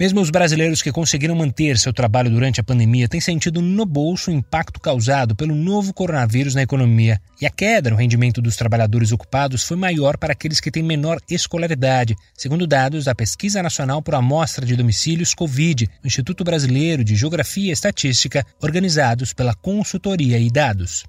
Mesmo os brasileiros que conseguiram manter seu trabalho durante a pandemia têm sentido no bolso o impacto causado pelo novo coronavírus na economia. E a queda no rendimento dos trabalhadores ocupados foi maior para aqueles que têm menor escolaridade, segundo dados da Pesquisa Nacional por Amostra de Domicílios Covid, do Instituto Brasileiro de Geografia e Estatística, organizados pela Consultoria e Dados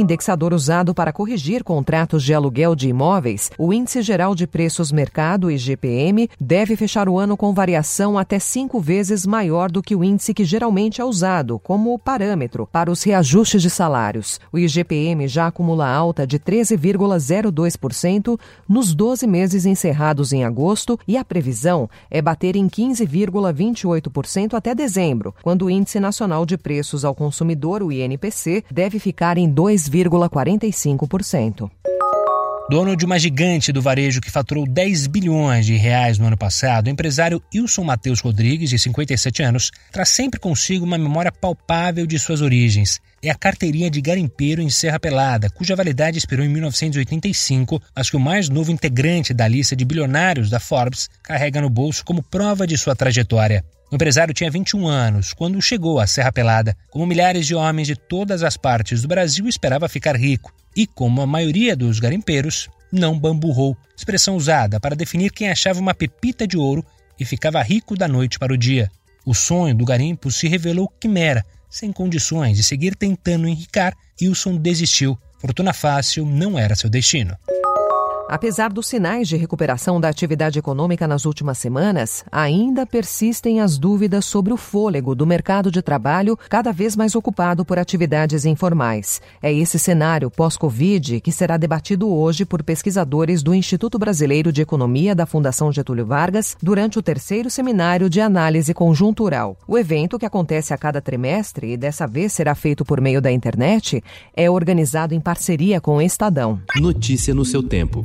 indexador usado para corrigir contratos de aluguel de imóveis, o Índice Geral de Preços Mercado, IGPM, deve fechar o ano com variação até cinco vezes maior do que o índice que geralmente é usado como parâmetro para os reajustes de salários. O IGPM já acumula alta de 13,02% nos 12 meses encerrados em agosto e a previsão é bater em 15,28% até dezembro, quando o Índice Nacional de Preços ao Consumidor, o INPC, deve ficar em 2 2,45%. Dono de uma gigante do varejo que faturou 10 bilhões de reais no ano passado, o empresário Wilson Matheus Rodrigues, de 57 anos, traz sempre consigo uma memória palpável de suas origens. É a carteirinha de garimpeiro em Serra Pelada, cuja validade expirou em 1985, mas que o mais novo integrante da lista de bilionários da Forbes carrega no bolso como prova de sua trajetória. O empresário tinha 21 anos quando chegou à Serra Pelada. Como milhares de homens de todas as partes do Brasil, esperava ficar rico. E, como a maioria dos garimpeiros, não bamburrou expressão usada para definir quem achava uma pepita de ouro e ficava rico da noite para o dia. O sonho do garimpo se revelou quimera, sem condições de seguir tentando enricar, Wilson desistiu. Fortuna fácil não era seu destino. Apesar dos sinais de recuperação da atividade econômica nas últimas semanas, ainda persistem as dúvidas sobre o fôlego do mercado de trabalho cada vez mais ocupado por atividades informais. É esse cenário pós-Covid que será debatido hoje por pesquisadores do Instituto Brasileiro de Economia da Fundação Getúlio Vargas durante o terceiro seminário de análise conjuntural. O evento, que acontece a cada trimestre e dessa vez será feito por meio da internet, é organizado em parceria com o Estadão. Notícia no seu tempo.